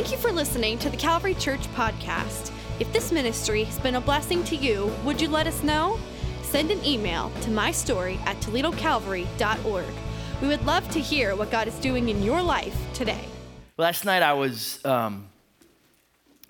Thank you for listening to the Calvary Church podcast. If this ministry has been a blessing to you, would you let us know? Send an email to mystory at toledocalvary.org. We would love to hear what God is doing in your life today. Last night I was um,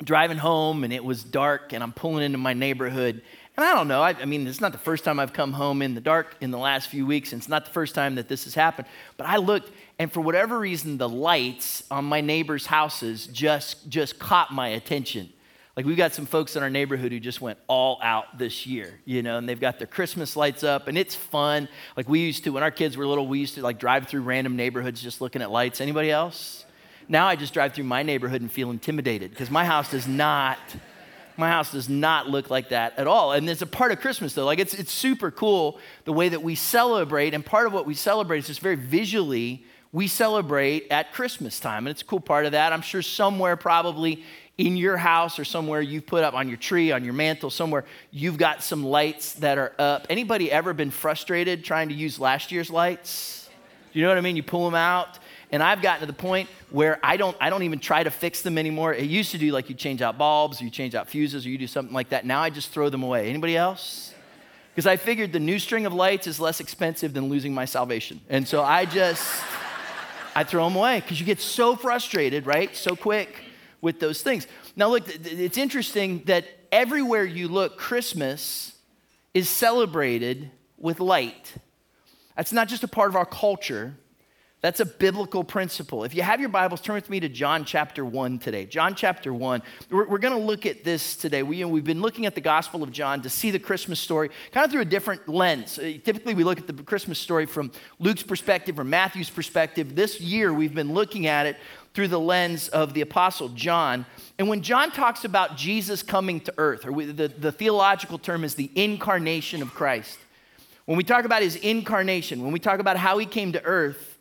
driving home and it was dark and I'm pulling into my neighborhood. And I don't know, I, I, mean, it's not the first time I've come home in the dark in the last few weeks, and it's not the first time that this has happened. But I looked, and for whatever reason, the lights on my neighbors' houses just, just caught my attention. Like we've got some folks in our neighborhood who just went all out this year, you know, and they've got their Christmas lights up and it's fun. Like we used to, when our kids were little, we used to like drive through random neighborhoods just looking at lights. Anybody else? Now I just drive through my neighborhood and feel intimidated because my house does not, my house does not look like that at all. And it's a part of Christmas though. Like it's, it's super cool the way that we celebrate. And part of what we celebrate is just very visually we celebrate at Christmas time. And it's a cool part of that. I'm sure somewhere probably in your house or somewhere you've put up on your tree, on your mantle, somewhere you've got some lights that are up. Anybody ever been frustrated trying to use last year's lights? You know what I mean? You pull them out. And I've gotten to the point where I don't, I don't even try to fix them anymore. It used to do like you change out bulbs, or you change out fuses, or you do something like that. Now I just throw them away. Anybody else? Because I figured the new string of lights is less expensive than losing my salvation. And so I just, I throw them away because you get so frustrated, right? So quick with those things. Now, look, it's interesting that everywhere you look, Christmas is celebrated with light. That's not just a part of our culture, that's a biblical principle. If you have your Bibles, turn with me to John chapter 1 today. John chapter 1. We're, we're going to look at this today. We, we've been looking at the Gospel of John to see the Christmas story kind of through a different lens. Uh, typically, we look at the Christmas story from Luke's perspective or Matthew's perspective. This year, we've been looking at it through the lens of the Apostle John. And when John talks about Jesus coming to earth, or we, the, the theological term is the incarnation of Christ. When we talk about his incarnation, when we talk about how he came to earth,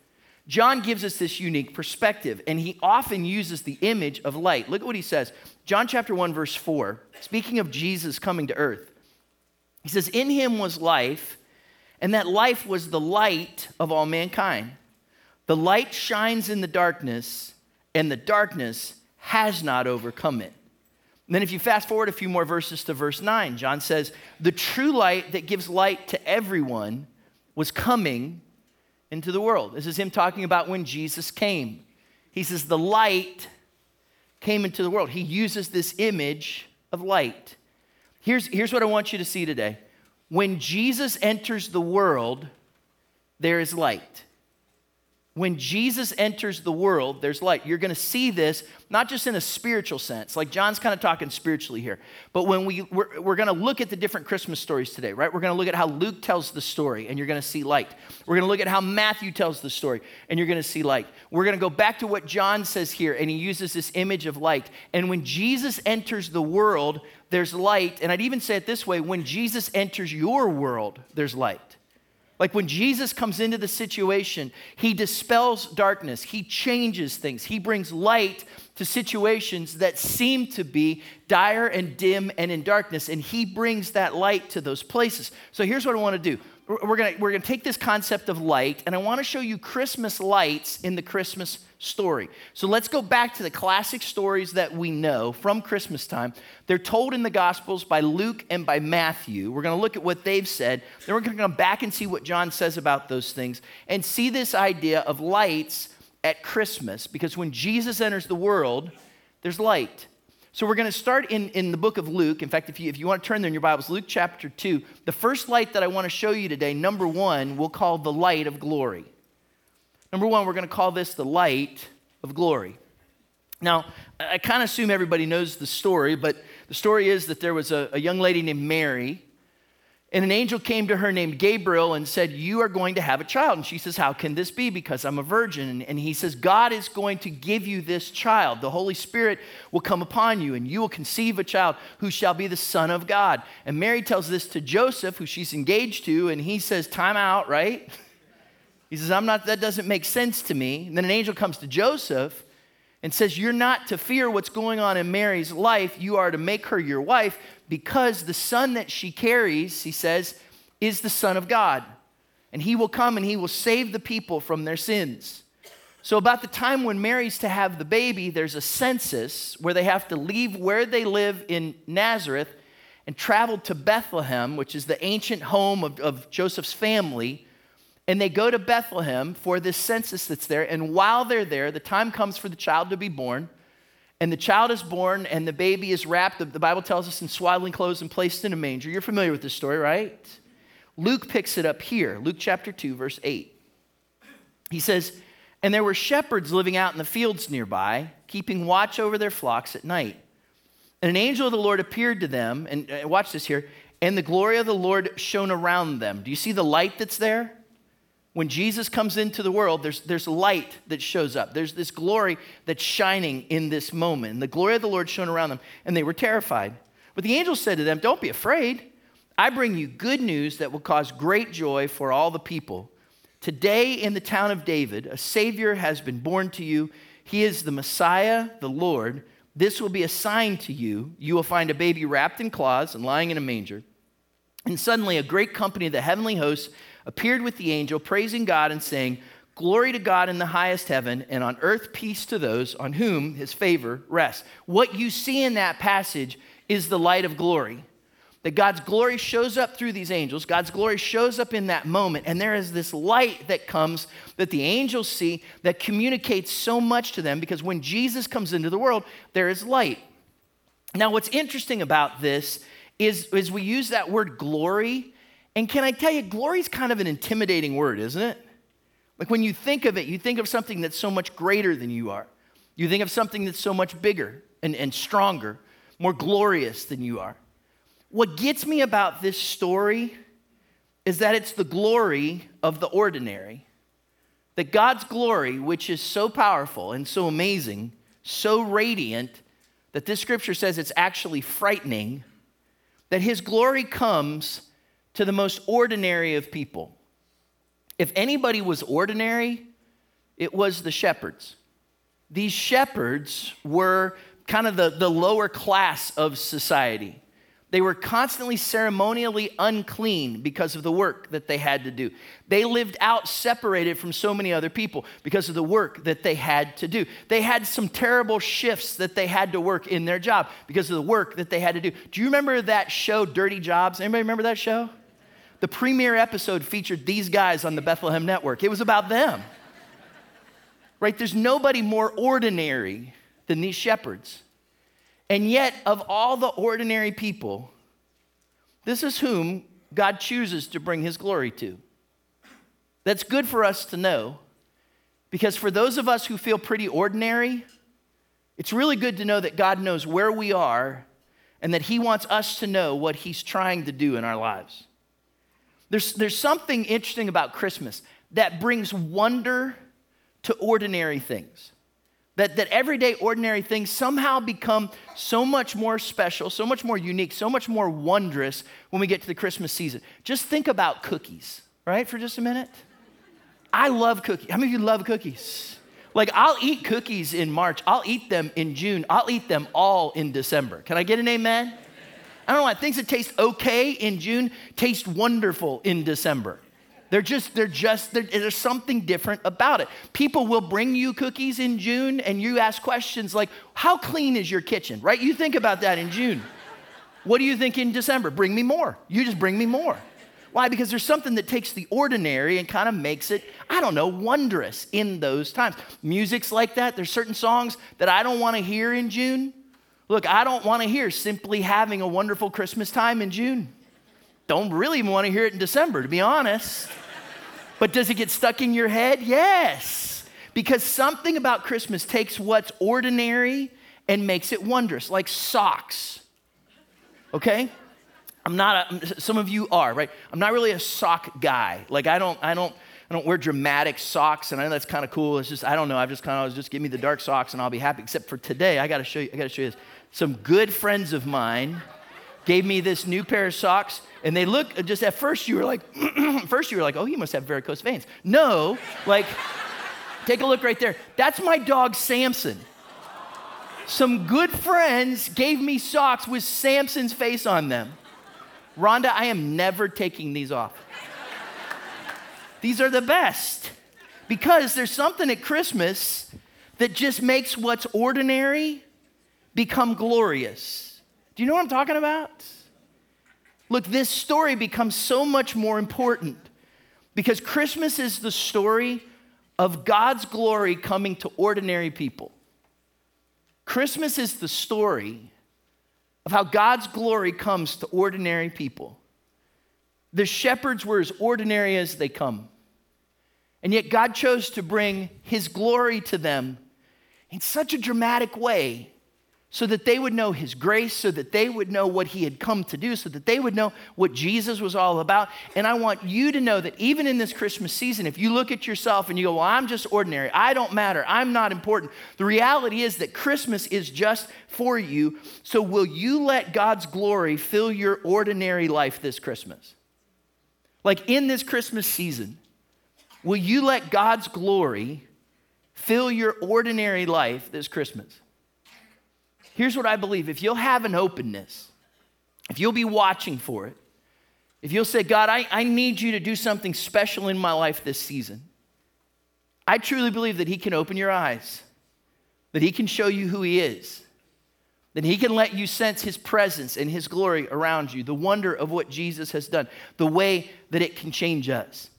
John gives us this unique perspective, and he often uses the image of light. Look at what he says. John chapter 1, verse 4, speaking of Jesus coming to earth, he says, In him was life, and that life was the light of all mankind. The light shines in the darkness, and the darkness has not overcome it. And then, if you fast forward a few more verses to verse 9, John says, The true light that gives light to everyone was coming into the world. This is him talking about when Jesus came. He says, The light came into the world. He uses this image of light. Here's, here's what I want you to see today. When Jesus enters the world, there is light when Jesus enters the world, there's light. You're going to see this not just in a spiritual sense, like John's kind of talking spiritually here, but when we, we're, we're going to look at the different Christmas stories today, right? We're going to look at how Luke tells the story, and you're going to see light. We're going to look at how Matthew tells the story, and you're going to see light. We're going to go back to what John says here, and he uses this image of light. And when Jesus enters the world, there's light. And I'd even say it this way when Jesus enters your world, there's light. Like when Jesus comes into the situation, he dispels darkness, he changes things, he brings light to situations that seem to be dire and dim and in darkness, and he brings that light to those places. So here's what I want to do we're going we're gonna take this concept of light, and I want to show you Christmas lights in the Christmas story. So let's go back to the classic stories that we know from Christmas time. They're told in the Gospels by Luke and by Matthew. We're going to look at what they've said. Then we're going to come back and see what John says about those things and see this idea of lights at Christmas because when Jesus enters the world, there's light. So we're going to start in, in the book of Luke. In fact, if you, if you want to turn there in your Bibles, Luke chapter 2. The first light that I want to show you today, number one, we'll call the light of glory. Number one, we're going to call this the light of glory. Now, I kind of assume everybody knows the story, but the story is that there was a, a young lady named Mary and an angel came to her named Gabriel and said, You are going to have a child. And she says, How can this be? Because I'm a virgin. And he says, God is going to give you this child. The Holy Spirit will come upon you, and you will conceive a child who shall be the Son of God. And Mary tells this to Joseph, who she's engaged to, and he says, Time out, right? He says, I'm not, that doesn't make sense to me. And then an angel comes to Joseph and says, You're not to fear what's going on in Mary's life. You are to make her your wife because the son that she carries, he says, is the Son of God. And he will come and he will save the people from their sins. So, about the time when Mary's to have the baby, there's a census where they have to leave where they live in Nazareth and travel to Bethlehem, which is the ancient home of, of Joseph's family. And they go to Bethlehem for this census that's there. And while they're there, the time comes for the child to be born. And the child is born, and the baby is wrapped, the Bible tells us, in swaddling clothes and placed in a manger. You're familiar with this story, right? Luke picks it up here, Luke chapter 2, verse 8. He says, And there were shepherds living out in the fields nearby, keeping watch over their flocks at night. And an angel of the Lord appeared to them, and uh, watch this here, and the glory of the Lord shone around them. Do you see the light that's there? When Jesus comes into the world, there's, there's light that shows up. There's this glory that's shining in this moment. And the glory of the Lord shone around them, and they were terrified. But the angel said to them, Don't be afraid. I bring you good news that will cause great joy for all the people. Today, in the town of David, a Savior has been born to you. He is the Messiah, the Lord. This will be a sign to you. You will find a baby wrapped in cloths and lying in a manger. And suddenly, a great company of the heavenly hosts appeared with the angel, praising God and saying, Glory to God in the highest heaven, and on earth peace to those on whom his favor rests. What you see in that passage is the light of glory. That God's glory shows up through these angels, God's glory shows up in that moment, and there is this light that comes that the angels see that communicates so much to them because when Jesus comes into the world, there is light. Now, what's interesting about this is, is we use that word glory and can I tell you, glory is kind of an intimidating word, isn't it? Like when you think of it, you think of something that's so much greater than you are. You think of something that's so much bigger and, and stronger, more glorious than you are. What gets me about this story is that it's the glory of the ordinary. That God's glory, which is so powerful and so amazing, so radiant, that this scripture says it's actually frightening, that his glory comes to the most ordinary of people. If anybody was ordinary, it was the shepherds. These shepherds were kind of the, the lower class of society. They were constantly ceremonially unclean because of the work that they had to do. They lived out separated from so many other people because of the work that they had to do. They had some terrible shifts that they had to work in their job because of the work that they had to do. Do you remember that show, Dirty Jobs? Anybody remember that show? The premiere episode featured these guys on the Bethlehem Network. It was about them. Right? There's nobody more ordinary than these shepherds. And yet, of all the ordinary people, this is whom God chooses to bring his glory to. That's good for us to know because for those of us who feel pretty ordinary, it's really good to know that God knows where we are and that he wants us to know what he's trying to do in our lives. There's, there's something interesting about Christmas that brings wonder to ordinary things. That, that everyday ordinary things somehow become so much more special, so much more unique, so much more wondrous when we get to the Christmas season. Just think about cookies, right, for just a minute. I love cookies. How many of you love cookies? Like, I'll eat cookies in March, I'll eat them in June, I'll eat them all in December. Can I get an amen? I don't know why. Things that taste okay in June taste wonderful in December. They're just, they're just, they're, there's something different about it. People will bring you cookies in June and you ask questions like, How clean is your kitchen? Right? You think about that in June. What do you think in December? Bring me more. You just bring me more. Why? Because there's something that takes the ordinary and kind of makes it, I don't know, wondrous in those times. Music's like that. There's certain songs that I don't want to hear in June Look, I don't want to hear simply having a wonderful Christmas time in June. Don't really want to hear it in December, to be honest. But does it get stuck in your head? Yes. Because something about Christmas takes what's ordinary and makes it wondrous, like socks. Okay? I'm not a, some of you are, right? I'm not really a sock guy. Like I don't I don't I don't wear dramatic socks, and I know that's kind of cool. It's just I don't know. I've just kind of just give me the dark socks, and I'll be happy. Except for today, I got to show you. I got to show you this some good friends of mine gave me this new pair of socks and they look just at first you were like first you were like oh he must have varicose veins. No like take a look right there. That's my dog samson. Some good friends gave me socks with samson's face on them. Rhonda i am never taking these off. These are the best Because there's something at Christmas that just makes what's ordinary become glorious. Do you know what I'm talking about? Look, this story becomes so much more important because Christmas is the story of God's glory coming to ordinary people. Christmas is the story of how God's glory comes to ordinary people. The shepherds were as ordinary as they come. And yet God chose to bring his glory to them in such a dramatic way so that they would know his grace, so that they would know what he had come to do, so that they would know what Jesus was all about. And I want you to know that even in this Christmas season, if you look at yourself and you go, Well, I'm just ordinary, I don't matter, I'm not important, the reality is that Christmas is just for you. So will you let God's glory fill your ordinary life this Christmas? Like in this Christmas season, will you let God's glory fill your ordinary life this Christmas? Here's what I believe if you'll have an openness, if you'll be watching for it, if you'll say, God, I, I need you to do something special in my life this season, I truly believe that He can open your eyes, that He can show you who He is, that He can let you sense His presence and His glory around you, the wonder of what Jesus has done, the way that it can change us.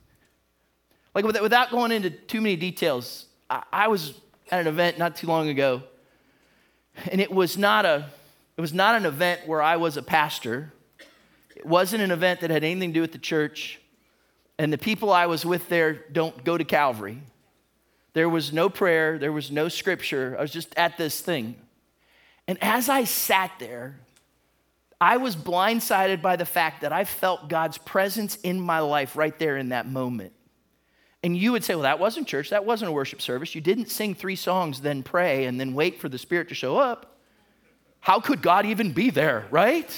Like, without going into too many details, I, I was at an event not too long ago and it was not a it was not an event where I was a pastor. It wasn't an event that had anything to do with the church. And the people I was with there don't go to Calvary. There was no prayer, there was no scripture. I was just at this thing. And as I sat there, I was blindsided by the fact that I felt God's presence in my life right there in that moment. And you would say, well, that wasn't church. That wasn't a worship service. You didn't sing three songs, then pray, and then wait for the Spirit to show up. How could God even be there, right?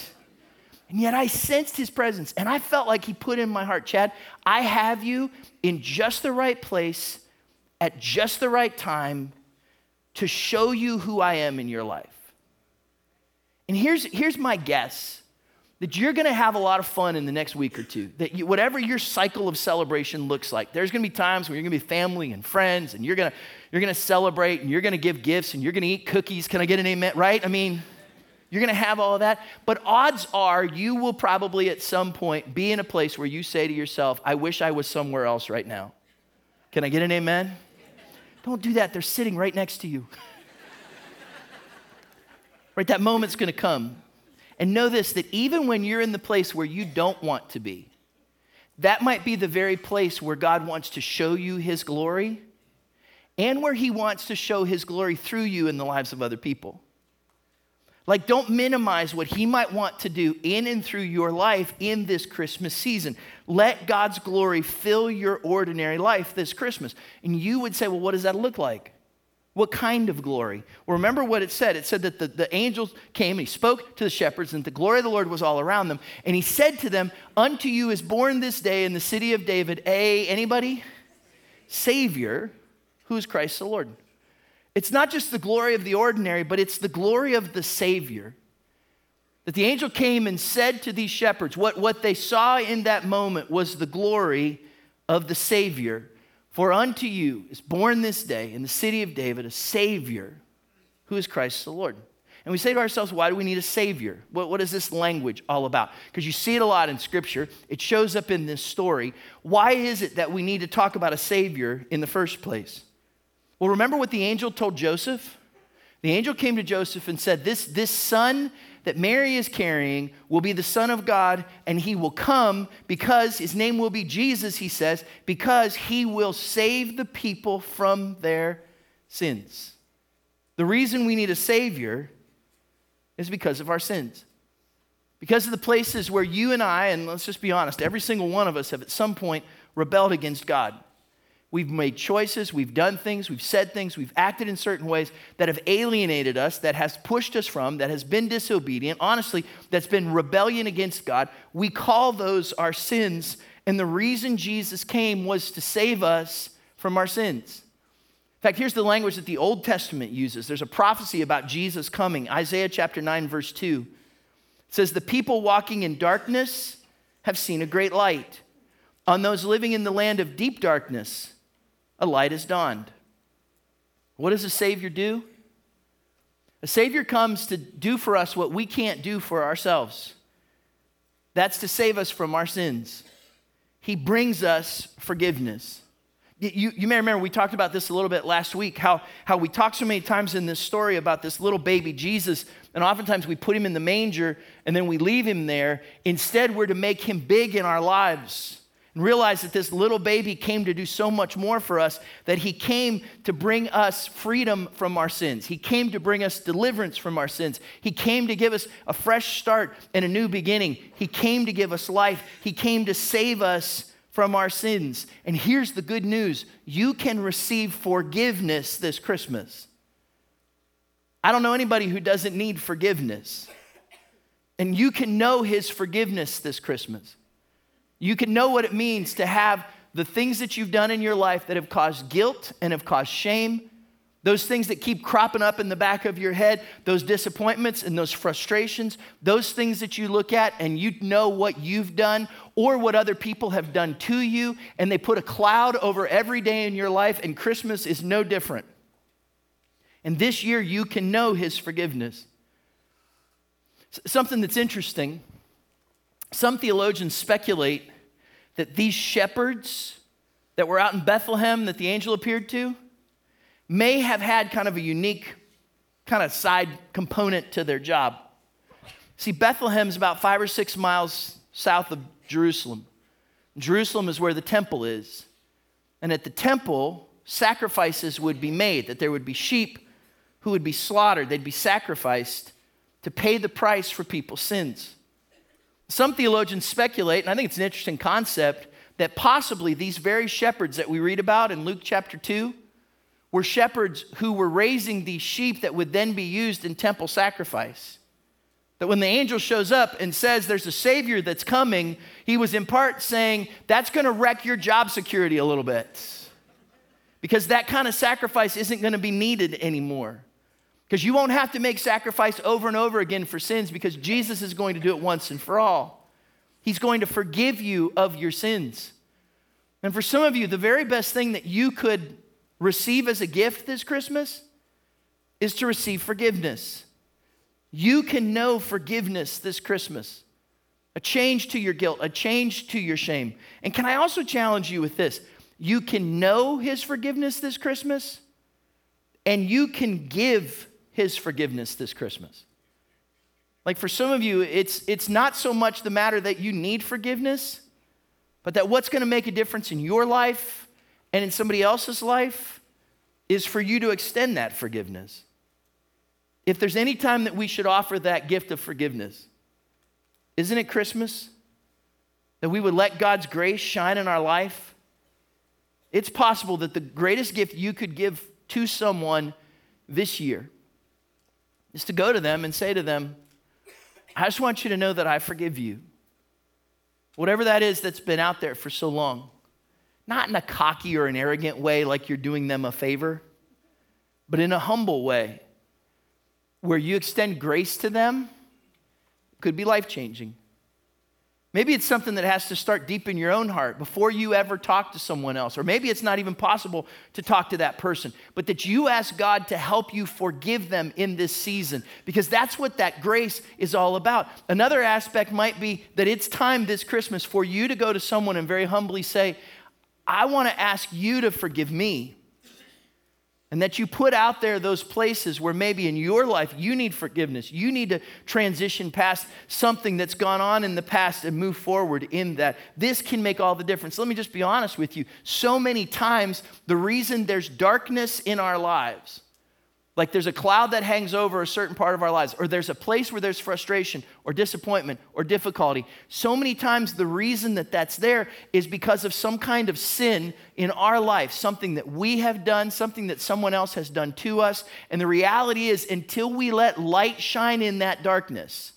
And yet I sensed his presence, and I felt like he put in my heart, Chad, I have you in just the right place at just the right time to show you who I am in your life. And here's, here's my guess that you're going to have a lot of fun in the next week or two. That you, whatever your cycle of celebration looks like, there's going to be times where you're going to be family and friends, and you're going to you're going to celebrate, and you're going to give gifts, and you're going to eat cookies. Can I get an amen? Right? I mean, you're going to have all of that. But odds are you will probably at some point be in a place where you say to yourself, "I wish I was somewhere else right now." Can I get an amen? Don't do that. They're sitting right next to you. right? That moment's going to come. And know this that even when you're in the place where you don't want to be, that might be the very place where God wants to show you his glory and where he wants to show his glory through you in the lives of other people. Like, don't minimize what he might want to do in and through your life in this Christmas season. Let God's glory fill your ordinary life this Christmas. And you would say, well, what does that look like? What kind of glory? Well, remember what it said. It said that the, the angels came and he spoke to the shepherds, and the glory of the Lord was all around them. And he said to them, Unto you is born this day in the city of David a anybody? Savior, who is Christ the Lord. It's not just the glory of the ordinary, but it's the glory of the Savior. That the angel came and said to these shepherds, what, what they saw in that moment was the glory of the Savior for unto you is born this day in the city of David a Savior who is Christ the Lord. And we say to ourselves, why do we need a Savior? What, what is this language all about? Because you see it a lot in Scripture, it shows up in this story. Why is it that we need to talk about a Savior in the first place? Well, remember what the angel told Joseph? The angel came to Joseph and said, This, this son that Mary is carrying will be the Son of God, and he will come because his name will be Jesus, he says, because he will save the people from their sins. The reason we need a Savior is because of our sins. Because of the places where you and I, and let's just be honest, every single one of us have at some point rebelled against God. We've made choices, we've done things, we've said things, we've acted in certain ways that have alienated us, that has pushed us from, that has been disobedient, honestly, that's been rebellion against God. We call those our sins, and the reason Jesus came was to save us from our sins. In fact, here's the language that the Old Testament uses. There's a prophecy about Jesus coming. Isaiah chapter 9, verse 2 it says, The people walking in darkness have seen a great light. On those living in the land of deep darkness, a light has dawned. What does a Savior do? A Savior comes to do for us what we can't do for ourselves. That's to save us from our sins. He brings us forgiveness. You, you may remember we talked about this a little bit last week how, how we talked so many times in this story about this little baby Jesus, and oftentimes we put him in the manger and then we leave him there. Instead, we're to make him big in our lives and realize that this little baby came to do so much more for us that he came to bring us freedom from our sins. He came to bring us deliverance from our sins. He came to give us a fresh start and a new beginning. He came to give us life. He came to save us from our sins. And here's the good news you can receive forgiveness this Christmas. I don't know anybody who doesn't need forgiveness. And you can know his forgiveness this Christmas. You can know what it means to have the things that you've done in your life that have caused guilt and have caused shame, those things that keep cropping up in the back of your head, those disappointments and those frustrations, those things that you look at and you know what you've done or what other people have done to you, and they put a cloud over every day in your life, and Christmas is no different. And this year, you can know His forgiveness. Something that's interesting some theologians speculate that these shepherds that were out in Bethlehem that the angel appeared to may have had kind of a unique kind of side component to their job. See, Bethlehem is about five or six miles south of Jerusalem. Jerusalem is where the temple is. And at the temple, sacrifices would be made, that there would be sheep who would be slaughtered, they'd be sacrificed to pay the price for people's sins. Some theologians speculate, and I think it's an interesting concept, that possibly these very shepherds that we read about in Luke chapter 2 were shepherds who were raising these sheep that would then be used in temple sacrifice. That when the angel shows up and says there's a Savior that's coming, he was in part saying that's going to wreck your job security a little bit. Because that kind of sacrifice isn't going to be needed anymore. Because you won't have to make sacrifice over and over again for sins because Jesus is going to do it once and for all. He's going to forgive you of your sins. And for some of you, the very best thing that you could receive as a gift this Christmas is to receive forgiveness. You can know forgiveness this Christmas, a change to your guilt, a change to your shame. And can I also challenge you with this? You can know His forgiveness this Christmas, and you can give his forgiveness this Christmas. Like for some of you, it's, it's not so much the matter that you need forgiveness, but that what's going to make a difference in your life and in somebody else's life is for you to extend that forgiveness. If there's any time that we should offer that gift of forgiveness, isn't it Christmas? That we would let God's grace shine in our life? It's possible that the greatest gift you could give to someone this year is to go to them and say to them, I just want you to know that I forgive you. Whatever that is that's been out there for so long. Not in a cocky or an arrogant way like you're doing them a favor, but in a humble way where you extend grace to them could be life changing. Maybe it's something that has to start deep in your own heart before you ever talk to someone else. Or maybe it's not even possible to talk to that person, but that you ask God to help you forgive them in this season, because that's what that grace is all about. Another aspect might be that it's time this Christmas for you to go to someone and very humbly say, I want to ask you to forgive me and that you put out there those places where maybe in your life you need forgiveness. You need to transition past something that's gone on in the past and move forward in that. This can make all the difference. Let me just be honest with you. So many times, the reason there's darkness in our lives like there's a cloud that hangs over a certain part of our lives, or there's a place where there's frustration or disappointment or difficulty. So many times, the reason that that's there is because of some kind of sin in our life, something that we have done, something that someone else has done to us. And the reality is, until we let light shine in that darkness,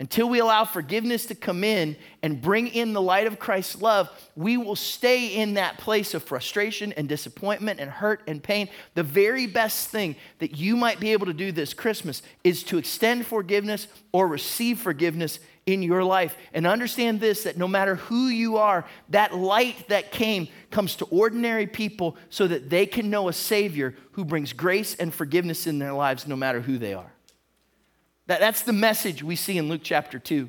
until we allow forgiveness to come in and bring in the light of Christ's love, we will stay in that place of frustration and disappointment and hurt and pain. The very best thing that you might be able to do this Christmas is to extend forgiveness or receive forgiveness in your life. And understand this that no matter who you are, that light that came comes to ordinary people so that they can know a Savior who brings grace and forgiveness in their lives no matter who they are. That, that's the message we see in Luke chapter 2.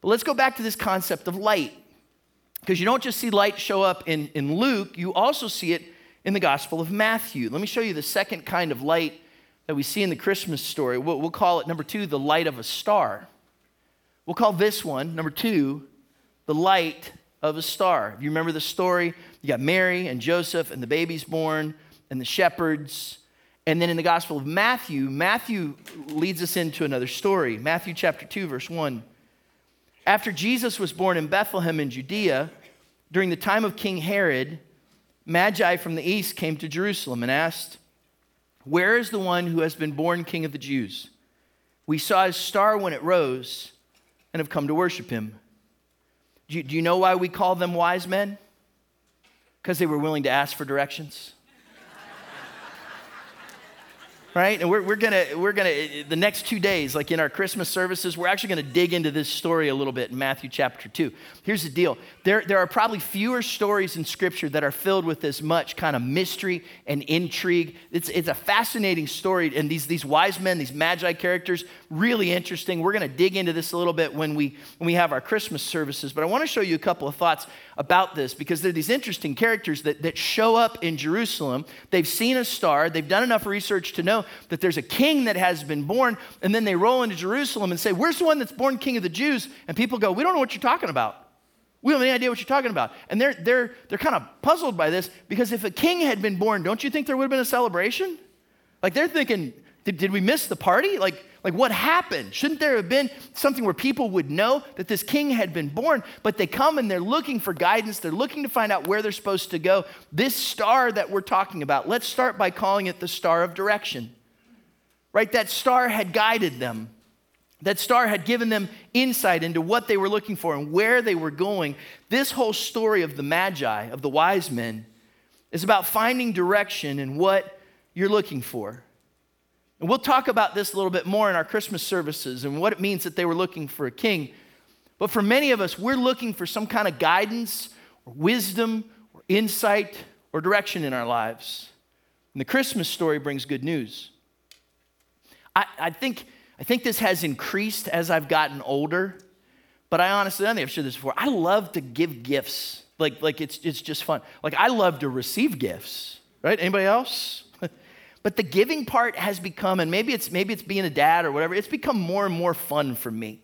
But let's go back to this concept of light. Because you don't just see light show up in, in Luke, you also see it in the Gospel of Matthew. Let me show you the second kind of light that we see in the Christmas story. We'll, we'll call it, number two, the light of a star. We'll call this one, number two, the light of a star. If you remember the story, you got Mary and Joseph and the baby's born and the shepherds and then in the Gospel of Matthew, Matthew leads us into another story. Matthew chapter 2, verse 1. After Jesus was born in Bethlehem in Judea, during the time of King Herod, Magi from the east came to Jerusalem and asked, Where is the one who has been born king of the Jews? We saw his star when it rose and have come to worship him. Do you, do you know why we call them wise men? Because they were willing to ask for directions right? And we're, we're gonna, we're gonna, the next two days, like in our Christmas services, we're actually gonna dig into this story a little bit in Matthew chapter 2. Here's the deal there, there are probably fewer stories in Scripture that are filled with as much kind of mystery and intrigue. It's, it's a fascinating story, and these, these wise men, these magi characters, really interesting. We're gonna dig into this a little bit when we, when we have our Christmas services, but I wanna show you a couple of thoughts about this because they're these interesting characters that, that show up in Jerusalem. They've seen a star, they've done enough research to know that there's a king that has been born, and then they roll into Jerusalem and say, Where's the one that's born king of the Jews? And people go, We don't know what you're talking about. We don't have any idea what you're talking about. And they're, they're, they're kind of puzzled by this because if a king had been born, don't you think there would have been a celebration? Like they're thinking, did, did we miss the party? Like, like, what happened? Shouldn't there have been something where people would know that this king had been born? But they come and they're looking for guidance. They're looking to find out where they're supposed to go. This star that we're talking about, let's start by calling it the star of direction. Right? That star had guided them. That star had given them insight into what they were looking for and where they were going. This whole story of the Magi, of the wise men, is about finding direction in what you're looking for. And we'll talk about this a little bit more in our Christmas services and what it means that they were looking for a king. But for many of us, we're looking for some kind of guidance or wisdom or insight or direction in our lives. And the Christmas story brings good news. I, I think, I think this has increased as I've gotten older, but I honestly, I think I've shared this before. I love to give gifts. Like, like it's, it's just fun. Like, I love to receive gifts, right? Anybody else? But the giving part has become, and maybe it's maybe it's being a dad or whatever, it's become more and more fun for me.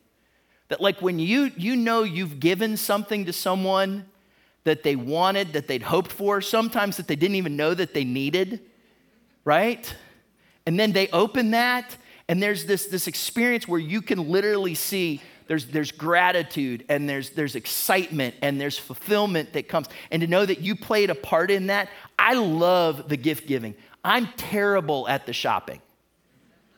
That like when you you know you've given something to someone that they wanted, that they'd hoped for, sometimes that they didn't even know that they needed, right? And then they open that, and there's this, this experience where you can literally see there's, there's gratitude and there's, there's excitement and there's fulfillment that comes. And to know that you played a part in that, I love the gift giving. I'm terrible at the shopping.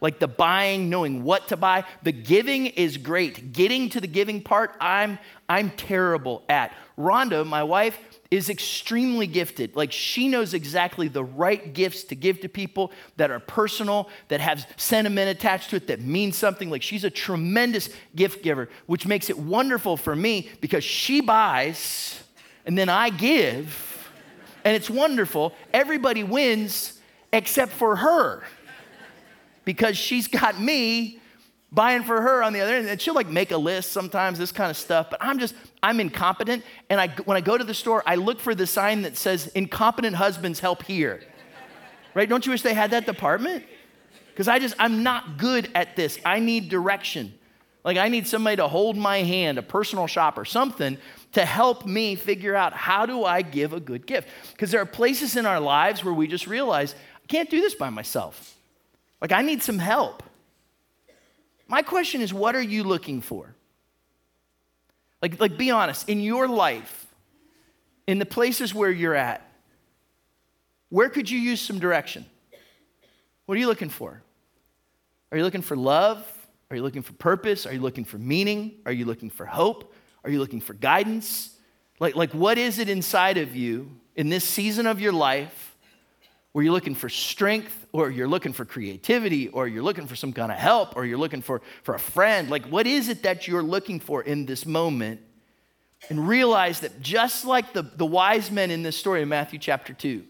Like the buying, knowing what to buy. The giving is great. Getting to the giving part, I'm, I'm terrible at. Rhonda, my wife, is extremely gifted. Like she knows exactly the right gifts to give to people that are personal, that have sentiment attached to it, that means something. Like she's a tremendous gift giver, which makes it wonderful for me because she buys and then I give. And it's wonderful. Everybody wins except for her because she's got me buying for her on the other end. And she'll like make a list sometimes this kind of stuff but i'm just i'm incompetent. And I, when i go to the store i look for the sign that says incompetent husbands help here. Right? Don't you wish they had that department? Because i just i'm not good at this. I need direction. Like i need somebody to hold my hand a personal shopper something to help me figure out how do i give a good gift. Because there are places in our lives where we just realize I can't do this by myself. Like, I need some help. My question is, what are you looking for? Like, like, be honest, in your life, in the places where you're at, where could you use some direction? What are you looking for? Are you looking for love? Are you looking for purpose? Are you looking for meaning? Are you looking for hope? Are you looking for guidance? Like, like what is it inside of you in this season of your life where you're looking for strength or you're looking for creativity or you're looking for some kind of help or you're looking for, for a friend? Like, what is it that you're looking for in this moment? And realize that just like the, the wise men in this story in Matthew chapter 2,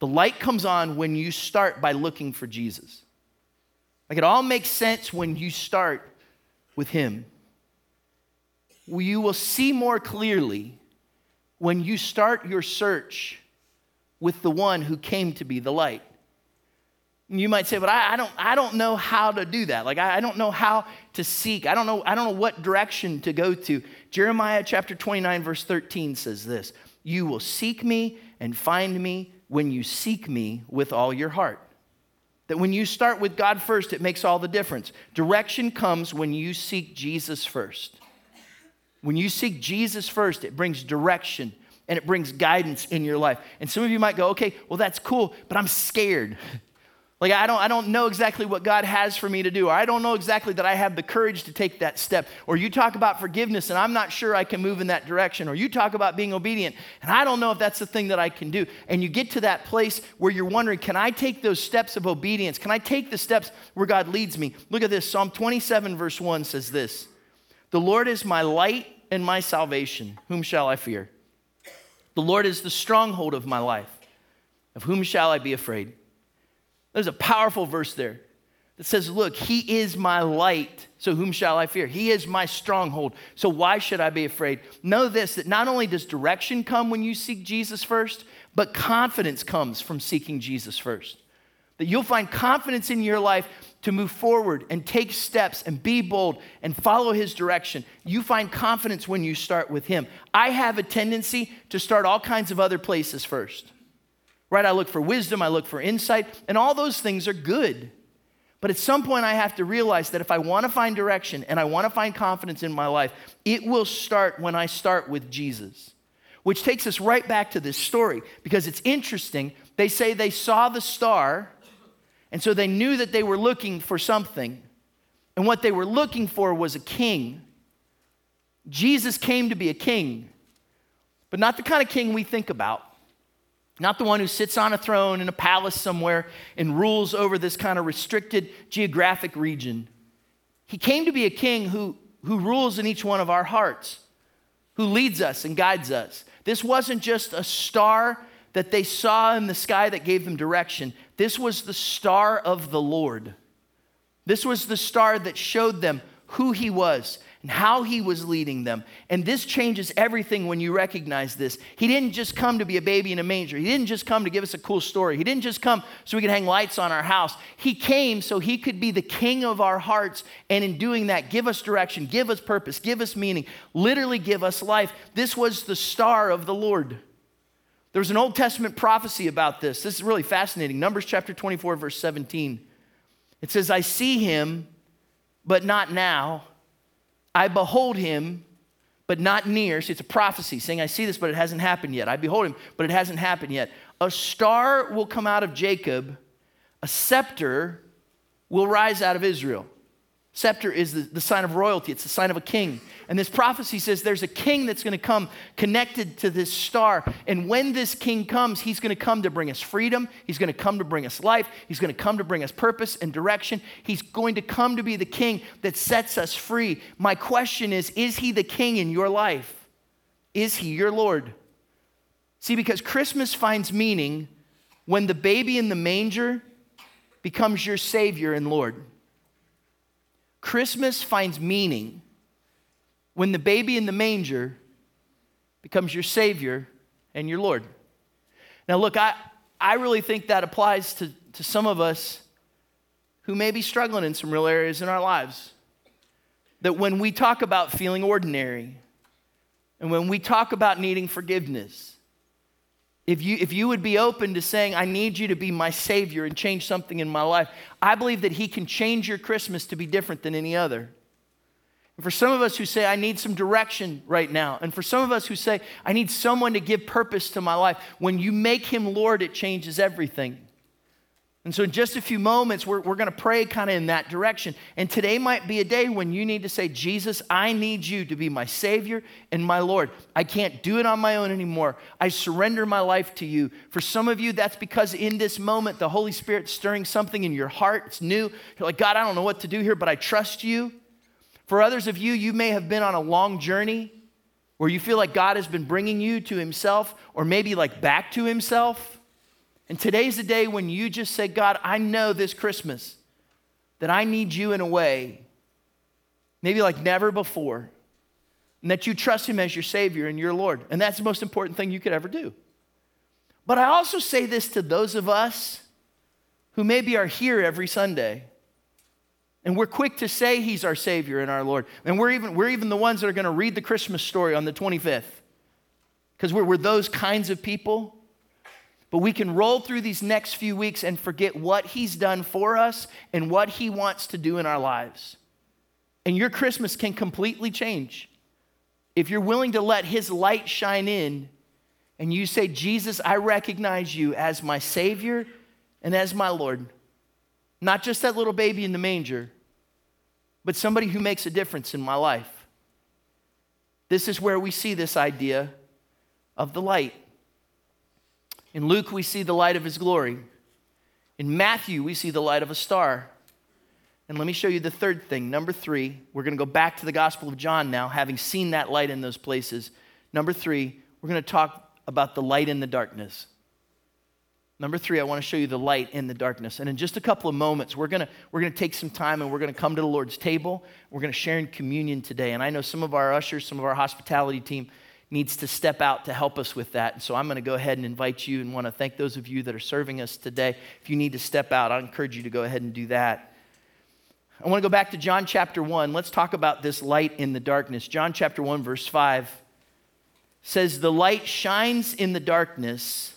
the light comes on when you start by looking for Jesus. Like it all makes sense when you start with Him. You will see more clearly when you start your search with the one who came to be the light. You might say, but I, I, don't, I don't know how to do that. Like, I, I don't know how to seek. I don't know, I don't know what direction to go to. Jeremiah chapter 29, verse 13 says this You will seek me and find me when you seek me with all your heart. That when you start with God first, it makes all the difference. Direction comes when you seek Jesus first. When you seek Jesus first, it brings direction and it brings guidance in your life. And some of you might go, okay, well, that's cool, but I'm scared. Like, I don't, I don't know exactly what God has for me to do, or I don't know exactly that I have the courage to take that step. Or you talk about forgiveness, and I'm not sure I can move in that direction. Or you talk about being obedient, and I don't know if that's the thing that I can do. And you get to that place where you're wondering, can I take those steps of obedience? Can I take the steps where God leads me? Look at this Psalm 27, verse 1 says this The Lord is my light and my salvation. Whom shall I fear? The Lord is the stronghold of my life. Of whom shall I be afraid? There's a powerful verse there that says, Look, he is my light, so whom shall I fear? He is my stronghold, so why should I be afraid? Know this that not only does direction come when you seek Jesus first, but confidence comes from seeking Jesus first. That you'll find confidence in your life to move forward and take steps and be bold and follow his direction. You find confidence when you start with him. I have a tendency to start all kinds of other places first right? I look for wisdom, I look for insight, and all those things are good. But at some point, I have to realize that if I want to find direction and I want to find confidence in my life, it will start when I start with Jesus. Which takes us right back to this story because it's interesting. They say they saw the star, and so they knew that they were looking for something. And what they were looking for was a king. Jesus came to be a king, but not the kind of king we think about. Not the one who sits on a throne in a palace somewhere and rules over this kind of restricted geographic region. He came to be a king who, who rules in each one of our hearts, who leads us and guides us. This wasn't just a star that they saw in the sky that gave them direction, this was the star of the Lord. This was the star that showed them who he was and how he was leading them. And this changes everything when you recognize this. He didn't just come to be a baby in a manger, he didn't just come to give us a cool story, he didn't just come so we could hang lights on our house. He came so he could be the king of our hearts, and in doing that, give us direction, give us purpose, give us meaning, literally give us life. This was the star of the Lord. There was an Old Testament prophecy about this. This is really fascinating. Numbers chapter 24, verse 17. It says, I see him, but not now. I behold him, but not near. See, it's a prophecy saying, I see this, but it hasn't happened yet. I behold him, but it hasn't happened yet. A star will come out of Jacob, a scepter will rise out of Israel. Scepter is the, the sign of royalty, it's the sign of a king. And this prophecy says there's a king that's going to come connected to this star. And when this king comes, he's going to come to bring us freedom. He's going to come to bring us life. He's going to come to bring us purpose and direction. He's going to come to be the king that sets us free. My question is Is he the king in your life? Is he your Lord? See, because Christmas finds meaning when the baby in the manger becomes your Savior and Lord. Christmas finds meaning when the baby in the manger becomes your Savior and your Lord. Now, look, I, I really think that applies to, to some of us who may be struggling in some real areas in our lives. That when we talk about feeling ordinary, and when we talk about needing forgiveness, if you, if you would be open to saying, I need you to be my Savior and change something in my life, I believe that He can change your Christmas to be different than any other. And for some of us who say, I need some direction right now, and for some of us who say, I need someone to give purpose to my life, when you make Him Lord, it changes everything. And so, in just a few moments, we're, we're going to pray kind of in that direction. And today might be a day when you need to say, Jesus, I need you to be my Savior and my Lord. I can't do it on my own anymore. I surrender my life to you. For some of you, that's because in this moment, the Holy Spirit's stirring something in your heart. It's new. You're like, God, I don't know what to do here, but I trust you. For others of you, you may have been on a long journey where you feel like God has been bringing you to Himself or maybe like back to Himself. And today's the day when you just say, God, I know this Christmas that I need you in a way, maybe like never before, and that you trust Him as your Savior and your Lord. And that's the most important thing you could ever do. But I also say this to those of us who maybe are here every Sunday. And we're quick to say he's our Savior and our Lord. And we're even, we're even the ones that are going to read the Christmas story on the 25th. Because we're, we're those kinds of people. But we can roll through these next few weeks and forget what He's done for us and what He wants to do in our lives. And your Christmas can completely change if you're willing to let His light shine in and you say, Jesus, I recognize you as my Savior and as my Lord. Not just that little baby in the manger, but somebody who makes a difference in my life. This is where we see this idea of the light. In Luke, we see the light of his glory. In Matthew, we see the light of a star. And let me show you the third thing. Number three, we're going to go back to the Gospel of John now, having seen that light in those places. Number three, we're going to talk about the light in the darkness. Number three, I want to show you the light in the darkness. And in just a couple of moments, we're going to, we're going to take some time and we're going to come to the Lord's table. We're going to share in communion today. And I know some of our ushers, some of our hospitality team, needs to step out to help us with that. And so I'm going to go ahead and invite you and want to thank those of you that are serving us today. If you need to step out, I encourage you to go ahead and do that. I want to go back to John chapter 1. Let's talk about this light in the darkness. John chapter 1, verse 5 says, The light shines in the darkness,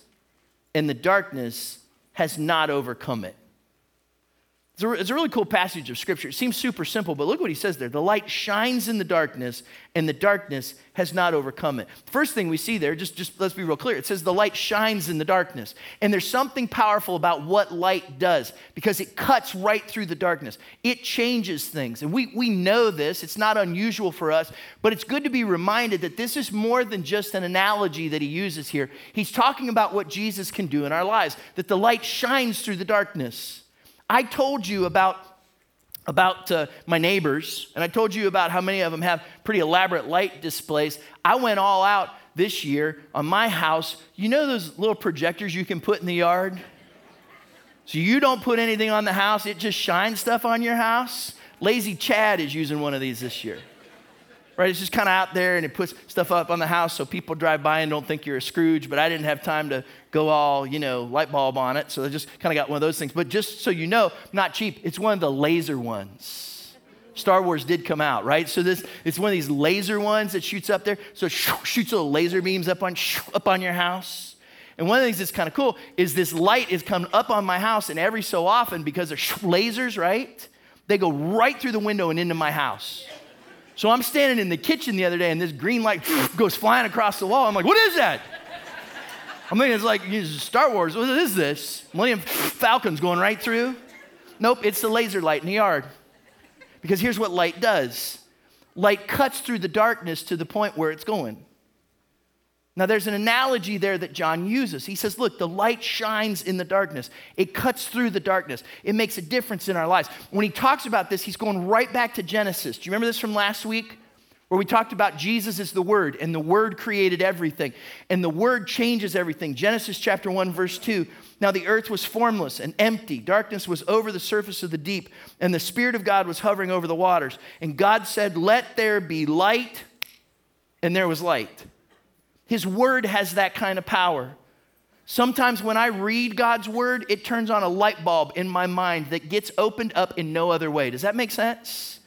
and the darkness has not overcome it. It's a, it's a, really cool passage of scripture. It seems super simple, but look what he says there. The light shines in the darkness, and the darkness has not overcome it. First thing we see there, just, just let's be real clear. It says the light shines in the darkness. And there's something powerful about what light does because it cuts right through the darkness. It changes things. And we, we know this. It's not unusual for us, but it's good to be reminded that this is more than just an analogy that he uses here. He's talking about what Jesus can do in our lives, that the light shines through the darkness. I told you about about uh, my neighbors, and I told you about how many of them have pretty elaborate light displays. I went all out this year on my house. You know those little projectors you can put in the yard? So you don't put anything on the house, it just shines stuff on your house. Lazy Chad is using one of these this year right? It's just kind of out there and it puts stuff up on the house so people drive by and don't think you're a Scrooge, but I didn't have time to go all, you know, light bulb on it. So I just kind of got one of those things. But just so you know, not cheap, it's one of the laser ones. Star Wars did come out, right? So this it's one of these laser ones that shoots up there. So shoots little laser beams up on up on your house. And one of the things that's kind of cool is this light is coming up on my house, and every so often, because they're lasers, right? They go right through the window and into my house. So I'm standing in the kitchen the other day and this green light goes flying across the wall. I'm like, what is that? I'm thinking it's like Star Wars. What is this? Millennium Falcon's going right through? Nope, it's the laser light in the yard. Because here's what light does light cuts through the darkness to the point where it's going. Now, there's an analogy there that John uses. He says, Look, the light shines in the darkness, it cuts through the darkness, it makes a difference in our lives. When he talks about this, he's going right back to Genesis. Do you remember this from last week? Where we talked about Jesus is the Word, and the Word created everything, and the Word changes everything. Genesis chapter 1, verse 2. Now the earth was formless and empty, darkness was over the surface of the deep, and the Spirit of God was hovering over the waters. And God said, Let there be light, and there was light. His word has that kind of power. Sometimes when I read God's word, it turns on a light bulb in my mind that gets opened up in no other way. Does that make sense?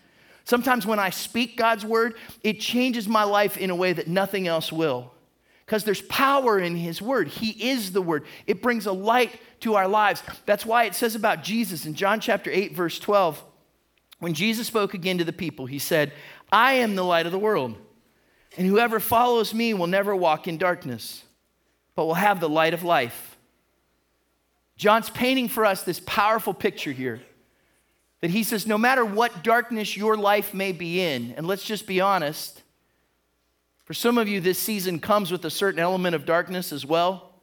Sometimes when I speak God's word, it changes my life in a way that nothing else will. Because there's power in His word. He is the word. It brings a light to our lives. That's why it says about Jesus in John chapter 8, verse 12, when Jesus spoke again to the people, He said, I am the light of the world. And whoever follows me will never walk in darkness, but will have the light of life. John's painting for us this powerful picture here that he says, no matter what darkness your life may be in, and let's just be honest, for some of you, this season comes with a certain element of darkness as well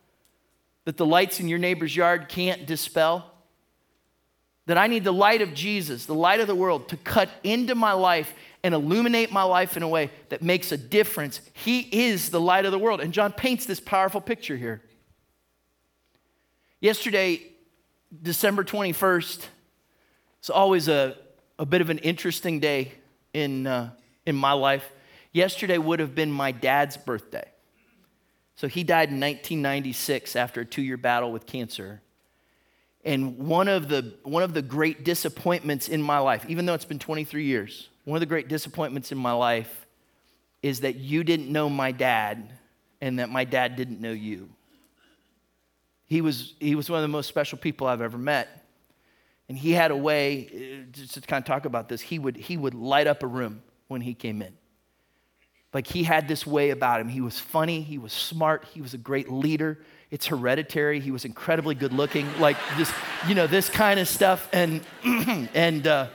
that the lights in your neighbor's yard can't dispel. That I need the light of Jesus, the light of the world, to cut into my life and illuminate my life in a way that makes a difference. He is the light of the world. And John paints this powerful picture here. Yesterday, December 21st, it's always a, a bit of an interesting day in, uh, in my life. Yesterday would have been my dad's birthday. So he died in 1996 after a two year battle with cancer. And one of, the, one of the great disappointments in my life, even though it's been 23 years, one of the great disappointments in my life is that you didn't know my dad and that my dad didn't know you. He was, he was one of the most special people I've ever met. And he had a way, uh, just to kind of talk about this, he would, he would light up a room when he came in. Like he had this way about him. He was funny, he was smart, he was a great leader. It's hereditary. He was incredibly good looking, like this, you know, this kind of stuff. And, and uh,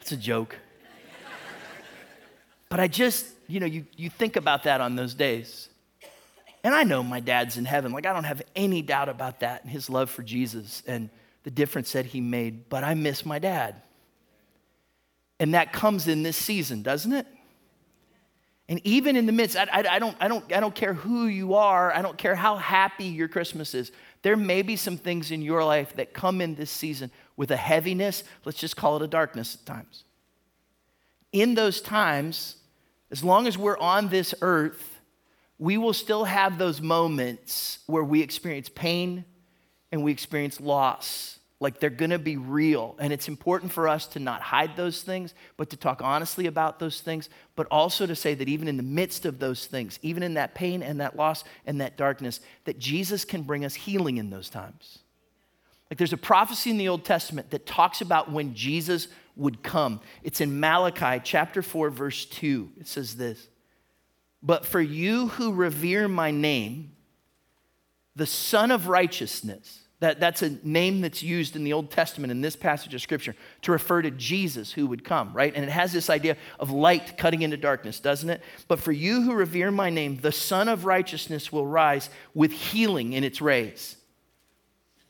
it's a joke. But I just, you know, you, you think about that on those days. And I know my dad's in heaven. Like, I don't have any doubt about that and his love for Jesus and the difference that he made. But I miss my dad. And that comes in this season, doesn't it? And even in the midst, I, I, I, don't, I, don't, I don't care who you are, I don't care how happy your Christmas is. There may be some things in your life that come in this season with a heaviness, let's just call it a darkness at times. In those times, as long as we're on this earth, we will still have those moments where we experience pain and we experience loss. Like they're gonna be real. And it's important for us to not hide those things, but to talk honestly about those things, but also to say that even in the midst of those things, even in that pain and that loss and that darkness, that Jesus can bring us healing in those times. Like there's a prophecy in the Old Testament that talks about when Jesus would come. It's in Malachi chapter 4, verse 2. It says this but for you who revere my name, the Sun of Righteousness, that, that's a name that's used in the Old Testament in this passage of Scripture to refer to Jesus who would come, right? And it has this idea of light cutting into darkness, doesn't it? But for you who revere my name, the Sun of Righteousness will rise with healing in its rays.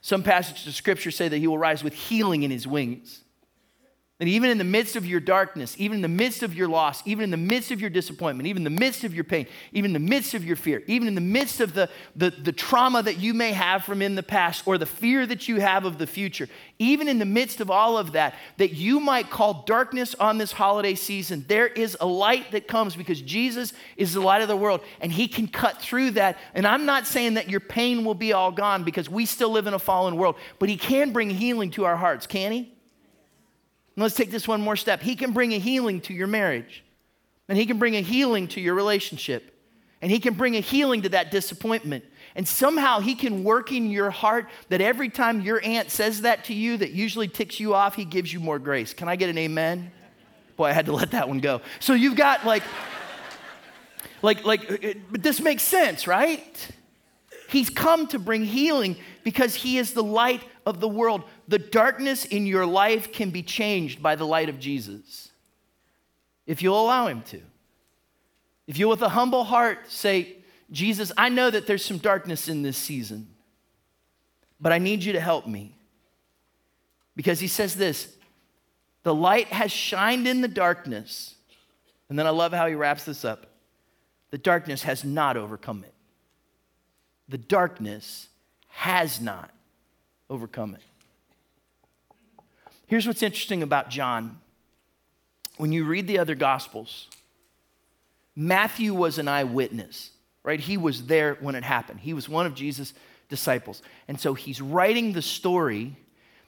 Some passages of Scripture say that he will rise with healing in his wings. That even in the midst of your darkness, even in the midst of your loss, even in the midst of your disappointment, even in the midst of your pain, even in the midst of your fear, even in the midst of the, the, the trauma that you may have from in the past or the fear that you have of the future, even in the midst of all of that, that you might call darkness on this holiday season, there is a light that comes because Jesus is the light of the world and he can cut through that. And I'm not saying that your pain will be all gone because we still live in a fallen world, but he can bring healing to our hearts, can he? And let's take this one more step. He can bring a healing to your marriage, and He can bring a healing to your relationship, and He can bring a healing to that disappointment. And somehow He can work in your heart that every time your aunt says that to you that usually ticks you off, He gives you more grace. Can I get an amen? Boy, I had to let that one go. So you've got like, like, like, uh, uh, but this makes sense, right? He's come to bring healing because He is the light of the world the darkness in your life can be changed by the light of Jesus if you'll allow Him to. If you, with a humble heart, say, Jesus, I know that there's some darkness in this season, but I need you to help me. Because He says this the light has shined in the darkness. And then I love how He wraps this up the darkness has not overcome it. The darkness has not overcome it. Here's what's interesting about John. When you read the other gospels, Matthew was an eyewitness, right? He was there when it happened. He was one of Jesus' disciples. And so he's writing the story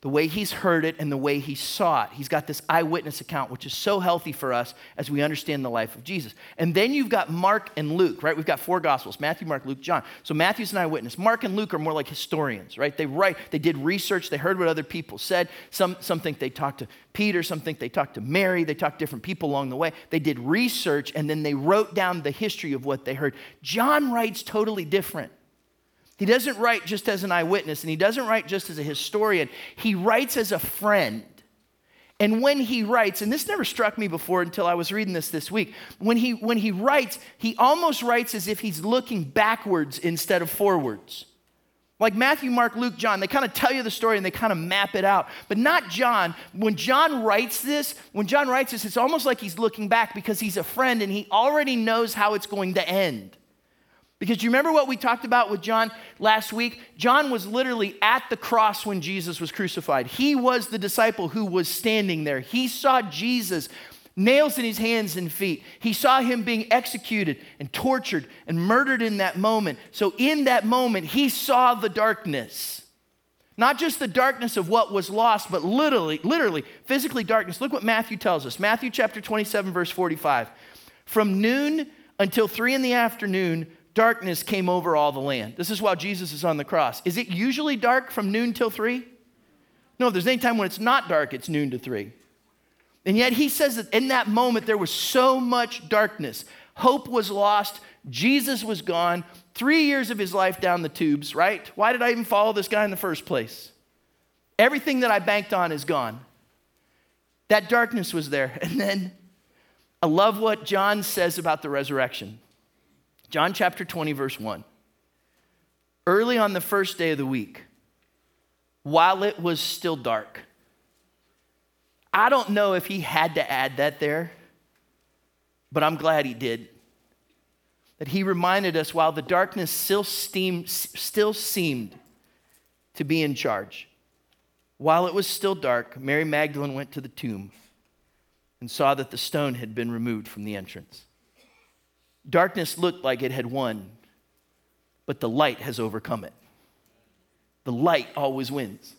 the way he's heard it and the way he saw it. He's got this eyewitness account, which is so healthy for us as we understand the life of Jesus. And then you've got Mark and Luke, right? We've got four gospels Matthew, Mark, Luke, John. So Matthew's an eyewitness. Mark and Luke are more like historians, right? They write, they did research, they heard what other people said. Some, some think they talked to Peter, some think they talked to Mary, they talked to different people along the way. They did research and then they wrote down the history of what they heard. John writes totally different. He doesn't write just as an eyewitness, and he doesn't write just as a historian. He writes as a friend. And when he writes, and this never struck me before until I was reading this this week, when he, when he writes, he almost writes as if he's looking backwards instead of forwards. Like Matthew, Mark, Luke, John, they kind of tell you the story and they kind of map it out. But not John. When John writes this, when John writes this, it's almost like he's looking back because he's a friend and he already knows how it's going to end. Because you remember what we talked about with John last week? John was literally at the cross when Jesus was crucified. He was the disciple who was standing there. He saw Jesus, nails in his hands and feet. He saw him being executed and tortured and murdered in that moment. So, in that moment, he saw the darkness. Not just the darkness of what was lost, but literally, literally, physically darkness. Look what Matthew tells us. Matthew chapter 27, verse 45. From noon until three in the afternoon, darkness came over all the land. This is while Jesus is on the cross. Is it usually dark from noon till three? No, if there's any time when it's not dark, it's noon to three. And yet he says that in that moment there was so much darkness. Hope was lost. Jesus was gone. Three years of his life down the tubes, right? Why did I even follow this guy in the first place? Everything that I banked on is gone. That darkness was there. And then I love what John says about the resurrection. John chapter 20, verse 1. Early on the first day of the week, while it was still dark, I don't know if he had to add that there, but I'm glad he did. That he reminded us while the darkness still, still seemed to be in charge. While it was still dark, Mary Magdalene went to the tomb and saw that the stone had been removed from the entrance. Darkness looked like it had won, but the light has overcome it. The light always wins.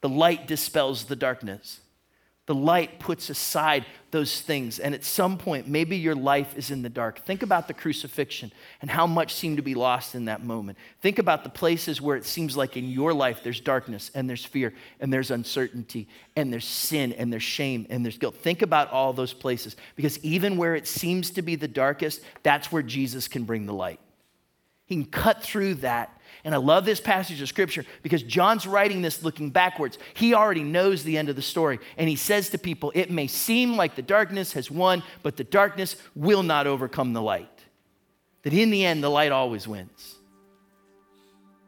The light dispels the darkness. The light puts aside those things. And at some point, maybe your life is in the dark. Think about the crucifixion and how much seemed to be lost in that moment. Think about the places where it seems like in your life there's darkness and there's fear and there's uncertainty and there's sin and there's shame and there's guilt. Think about all those places because even where it seems to be the darkest, that's where Jesus can bring the light. He can cut through that and I love this passage of scripture because John's writing this looking backwards. He already knows the end of the story. And he says to people, It may seem like the darkness has won, but the darkness will not overcome the light. That in the end, the light always wins.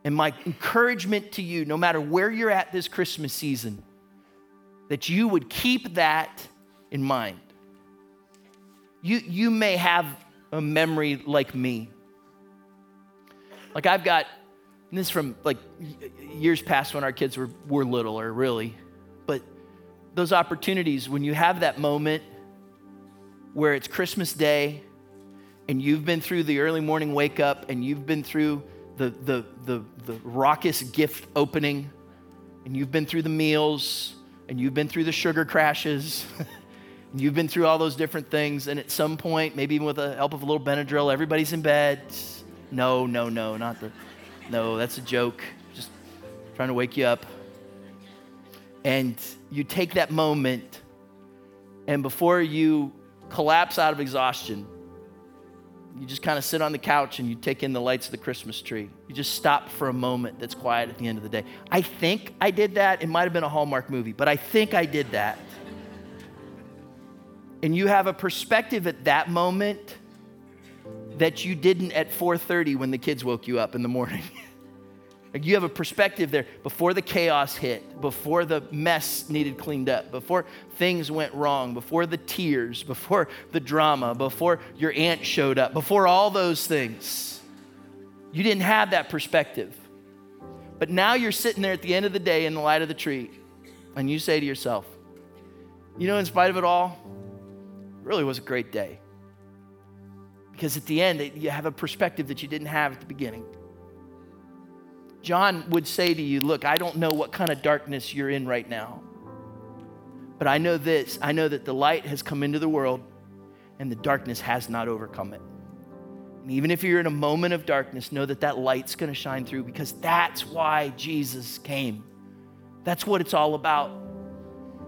And my encouragement to you, no matter where you're at this Christmas season, that you would keep that in mind. You, you may have a memory like me. Like I've got and this is from like years past when our kids were, were littler, really. But those opportunities, when you have that moment where it's Christmas Day and you've been through the early morning wake up and you've been through the, the, the, the raucous gift opening and you've been through the meals and you've been through the sugar crashes. and you've been through all those different things, and at some point, maybe even with the help of a little Benadryl, everybody's in bed. No, no, no, not the no, that's a joke. Just trying to wake you up. And you take that moment, and before you collapse out of exhaustion, you just kind of sit on the couch and you take in the lights of the Christmas tree. You just stop for a moment that's quiet at the end of the day. I think I did that. It might have been a Hallmark movie, but I think I did that. And you have a perspective at that moment that you didn't at 4:30 when the kids woke you up in the morning. like you have a perspective there before the chaos hit, before the mess needed cleaned up, before things went wrong, before the tears, before the drama, before your aunt showed up, before all those things. You didn't have that perspective. But now you're sitting there at the end of the day in the light of the tree, and you say to yourself, you know, in spite of it all, it really was a great day. Because at the end, you have a perspective that you didn't have at the beginning. John would say to you, Look, I don't know what kind of darkness you're in right now, but I know this I know that the light has come into the world and the darkness has not overcome it. And even if you're in a moment of darkness, know that that light's going to shine through because that's why Jesus came. That's what it's all about.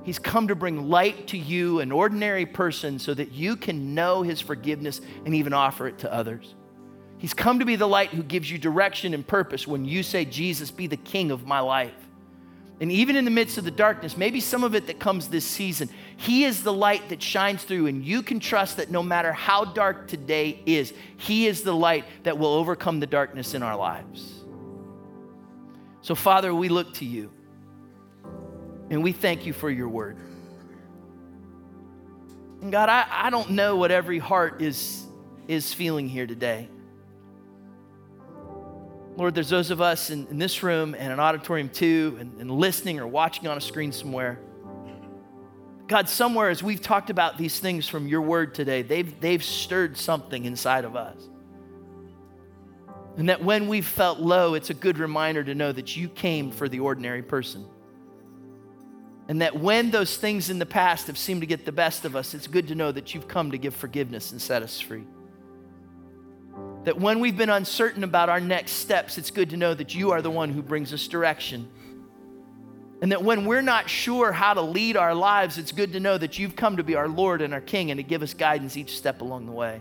He's come to bring light to you, an ordinary person, so that you can know His forgiveness and even offer it to others. He's come to be the light who gives you direction and purpose when you say, Jesus, be the king of my life. And even in the midst of the darkness, maybe some of it that comes this season, He is the light that shines through, and you can trust that no matter how dark today is, He is the light that will overcome the darkness in our lives. So, Father, we look to you, and we thank you for your word. And God, I, I don't know what every heart is, is feeling here today. Lord, there's those of us in, in this room and an auditorium too, and, and listening or watching on a screen somewhere. God, somewhere as we've talked about these things from your word today, they've, they've stirred something inside of us. And that when we've felt low, it's a good reminder to know that you came for the ordinary person. And that when those things in the past have seemed to get the best of us, it's good to know that you've come to give forgiveness and set us free. That when we've been uncertain about our next steps, it's good to know that you are the one who brings us direction. And that when we're not sure how to lead our lives, it's good to know that you've come to be our Lord and our King and to give us guidance each step along the way.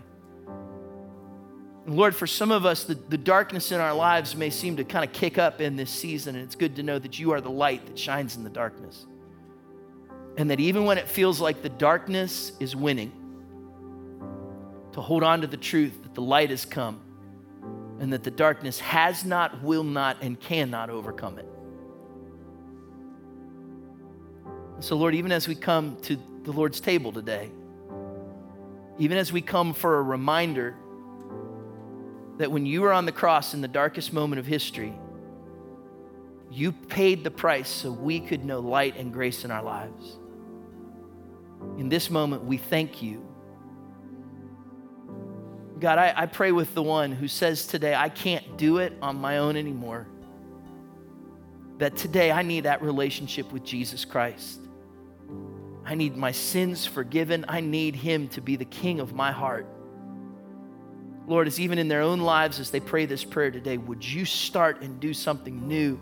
And Lord, for some of us, the, the darkness in our lives may seem to kind of kick up in this season, and it's good to know that you are the light that shines in the darkness. And that even when it feels like the darkness is winning, to hold on to the truth that the light has come and that the darkness has not, will not, and cannot overcome it. So, Lord, even as we come to the Lord's table today, even as we come for a reminder that when you were on the cross in the darkest moment of history, you paid the price so we could know light and grace in our lives. In this moment, we thank you God, I, I pray with the one who says today, I can't do it on my own anymore. That today I need that relationship with Jesus Christ. I need my sins forgiven. I need Him to be the King of my heart. Lord, as even in their own lives, as they pray this prayer today, would you start and do something new,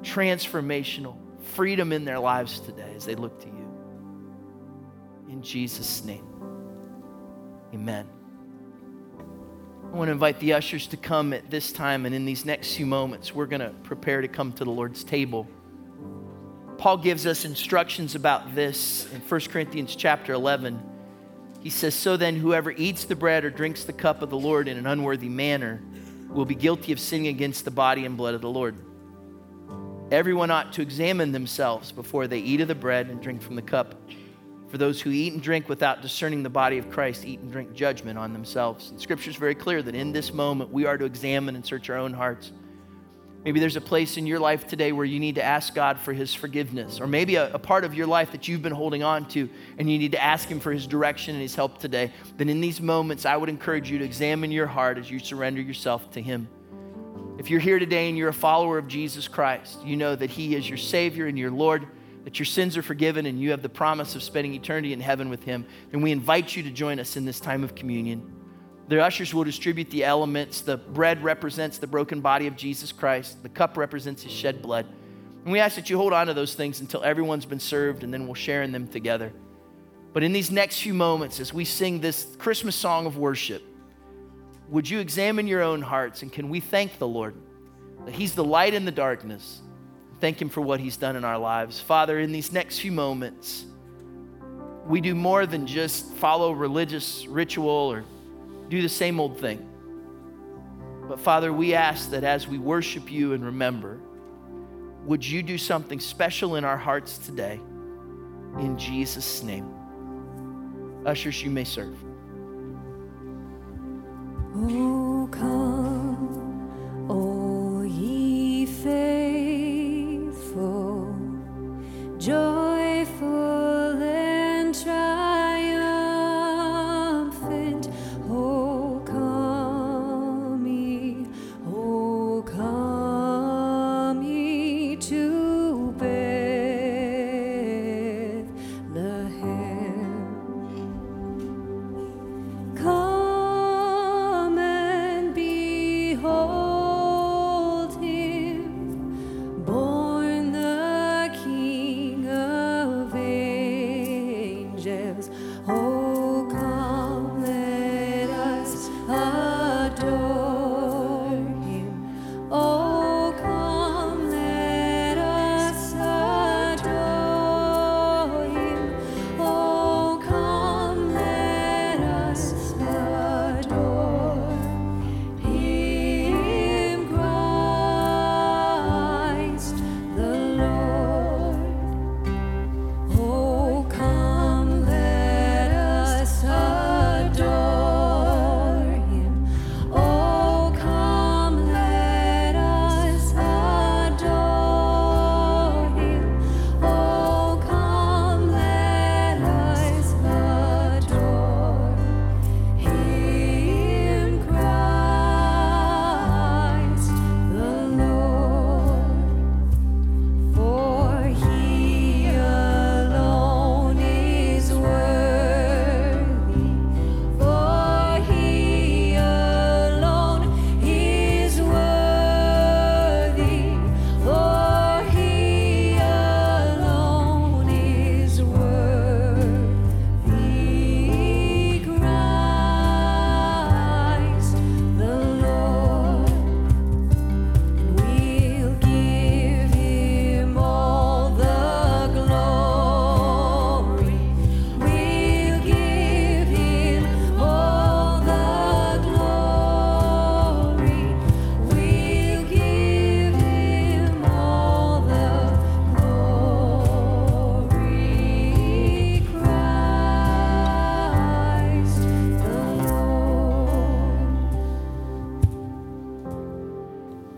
transformational, freedom in their lives today as they look to you? In Jesus' name, amen. I want to invite the ushers to come at this time, and in these next few moments, we're going to prepare to come to the Lord's table. Paul gives us instructions about this in 1 Corinthians chapter 11. He says, So then, whoever eats the bread or drinks the cup of the Lord in an unworthy manner will be guilty of sinning against the body and blood of the Lord. Everyone ought to examine themselves before they eat of the bread and drink from the cup. For those who eat and drink without discerning the body of Christ eat and drink judgment on themselves. And scripture is very clear that in this moment we are to examine and search our own hearts. Maybe there's a place in your life today where you need to ask God for His forgiveness, or maybe a, a, part of your life that you've been holding on to and you need to ask Him for His direction and His help today. Then, in these moments, I would encourage you to examine your heart as you surrender yourself to Him. If you're here today and you're a follower of Jesus Christ, you know that He is your Savior and your Lord that your sins are forgiven and you have the promise of spending eternity in heaven with Him, then we invite you to join us in this time of communion. The ushers will distribute the elements. The bread represents the broken body of Jesus Christ, the cup represents His shed blood. And we ask that you hold on to those things until everyone's been served, and then we'll share in them together. But in these next few moments, as we sing this Christmas song of worship, would you examine your own hearts and can we thank the Lord that He's the light in the darkness? Thank Him for what He's done in our lives. Father, in these next few moments, we do more than just follow religious ritual or do the same old thing. But Father, we ask that as we worship you and remember, would you do something special in our hearts today? In Jesus' name. Ushers, you may serve. Oh, come, oh, ye faithful joyful and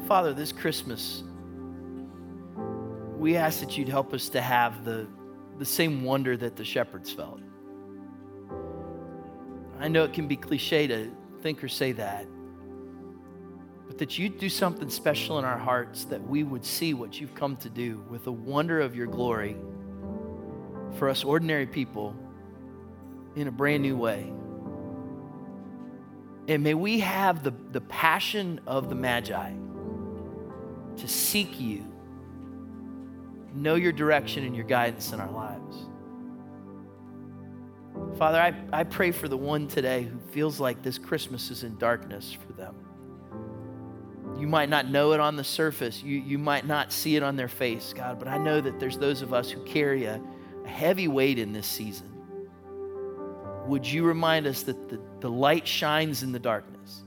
Father, this Christmas, we ask that you'd help us to have the, the same wonder that the shepherds felt. I know it can be cliche to think or say that, but that you'd do something special in our hearts that we would see what you've come to do with the wonder of your glory for us ordinary people in a brand new way. And may we have the, the passion of the Magi to seek you, know your direction and your guidance in our lives. Father, I, I pray for the one today who feels like this Christmas is in darkness for them. You might not know it on the surface, you, you might not see it on their face, God, but I know that there's those of us who carry a, a heavy weight in this season would you remind us that the, the light shines in the darkness?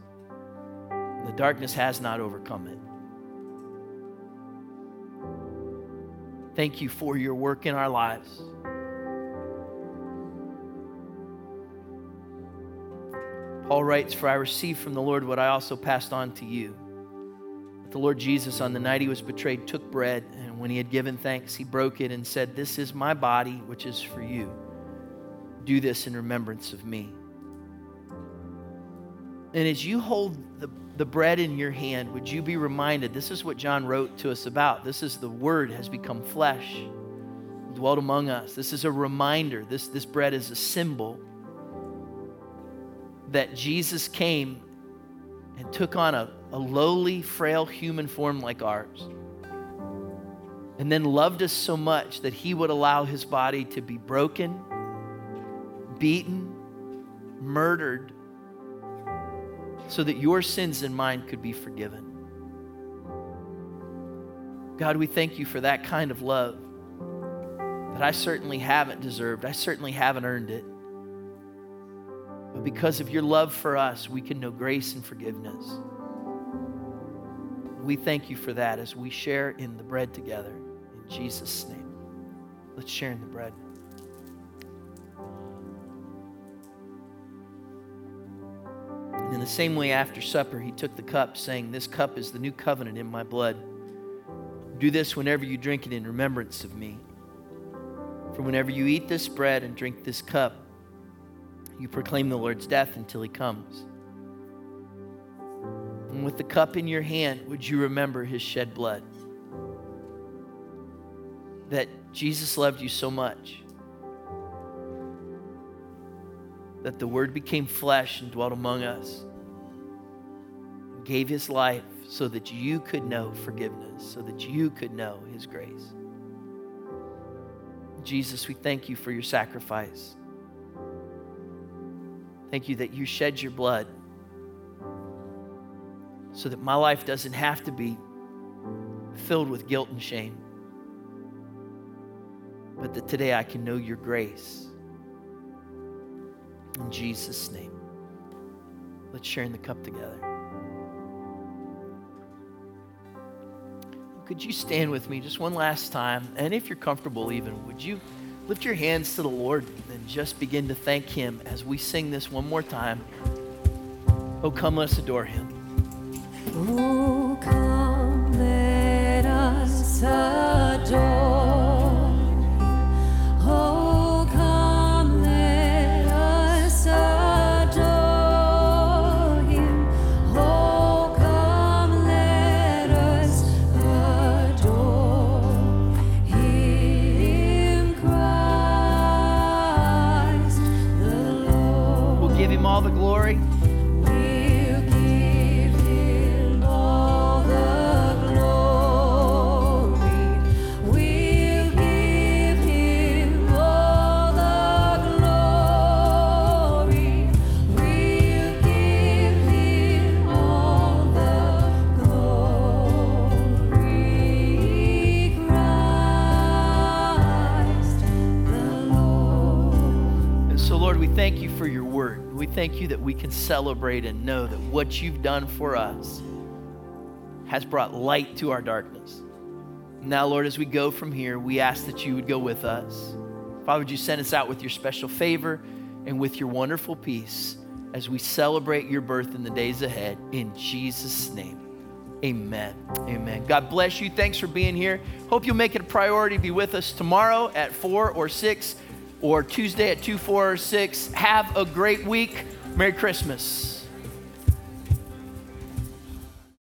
The darkness has not overcome it. Thank you for your work in our lives. Paul writes, For I received from the Lord what I also passed on to you. That the Lord Jesus, on the night he was betrayed, took bread, and when he had given thanks, he broke it and said, This is my body, which is for you. Do this in remembrance of me. And as you hold the, the bread in your hand, would you be reminded this is what John wrote to us about? This is the Word has become flesh, dwelt among us. This is a reminder. This, this bread is a symbol that Jesus came and took on a, a lowly, frail human form like ours. And then loved us so much that he would allow his body to be broken beaten, murdered, so that your sins and mine could be forgiven. God, we thank you for that kind of love that I certainly haven't deserved. I certainly haven't earned it. But because of your love for us, we can know grace and forgiveness. We thank you for that as we share in the bread together. In Jesus' name. Let's share in the bread. The same way, after supper, he took the cup, saying, This cup is the new covenant in my blood. Do this whenever you drink it in remembrance of me. For whenever you eat this bread and drink this cup, you proclaim the Lord's death until he comes. And with the cup in your hand, would you remember his shed blood? That Jesus loved you so much that the Word became flesh and dwelt among us, gave His life so that you could know forgiveness, so that you could know His grace. Jesus, we thank you for your sacrifice. Thank you that you shed your blood so that my life doesn't have to be filled with guilt and shame, but that today I can know your grace in Jesus' name. Let's share in the cup together. Could you stand with me just one last time? And if you're comfortable, even, would you lift your hands to the Lord and just begin to thank Him as we sing this one more time? Oh, come, let's adore Him. Oh, come, let us adore. thank you that we can celebrate and know that what you've done for us has brought light to our darkness. Now, Lord, as we go from here, we ask that you would go with us. Father, would you send us out with your special favor and with your wonderful peace as we celebrate your birth in the days ahead. In Jesus' name, amen. Amen. God bless you. Thanks for being here. Hope you'll make it a priority to be with us tomorrow at 4 or 6 or Tuesday at 246. Have a great week. Merry Christmas.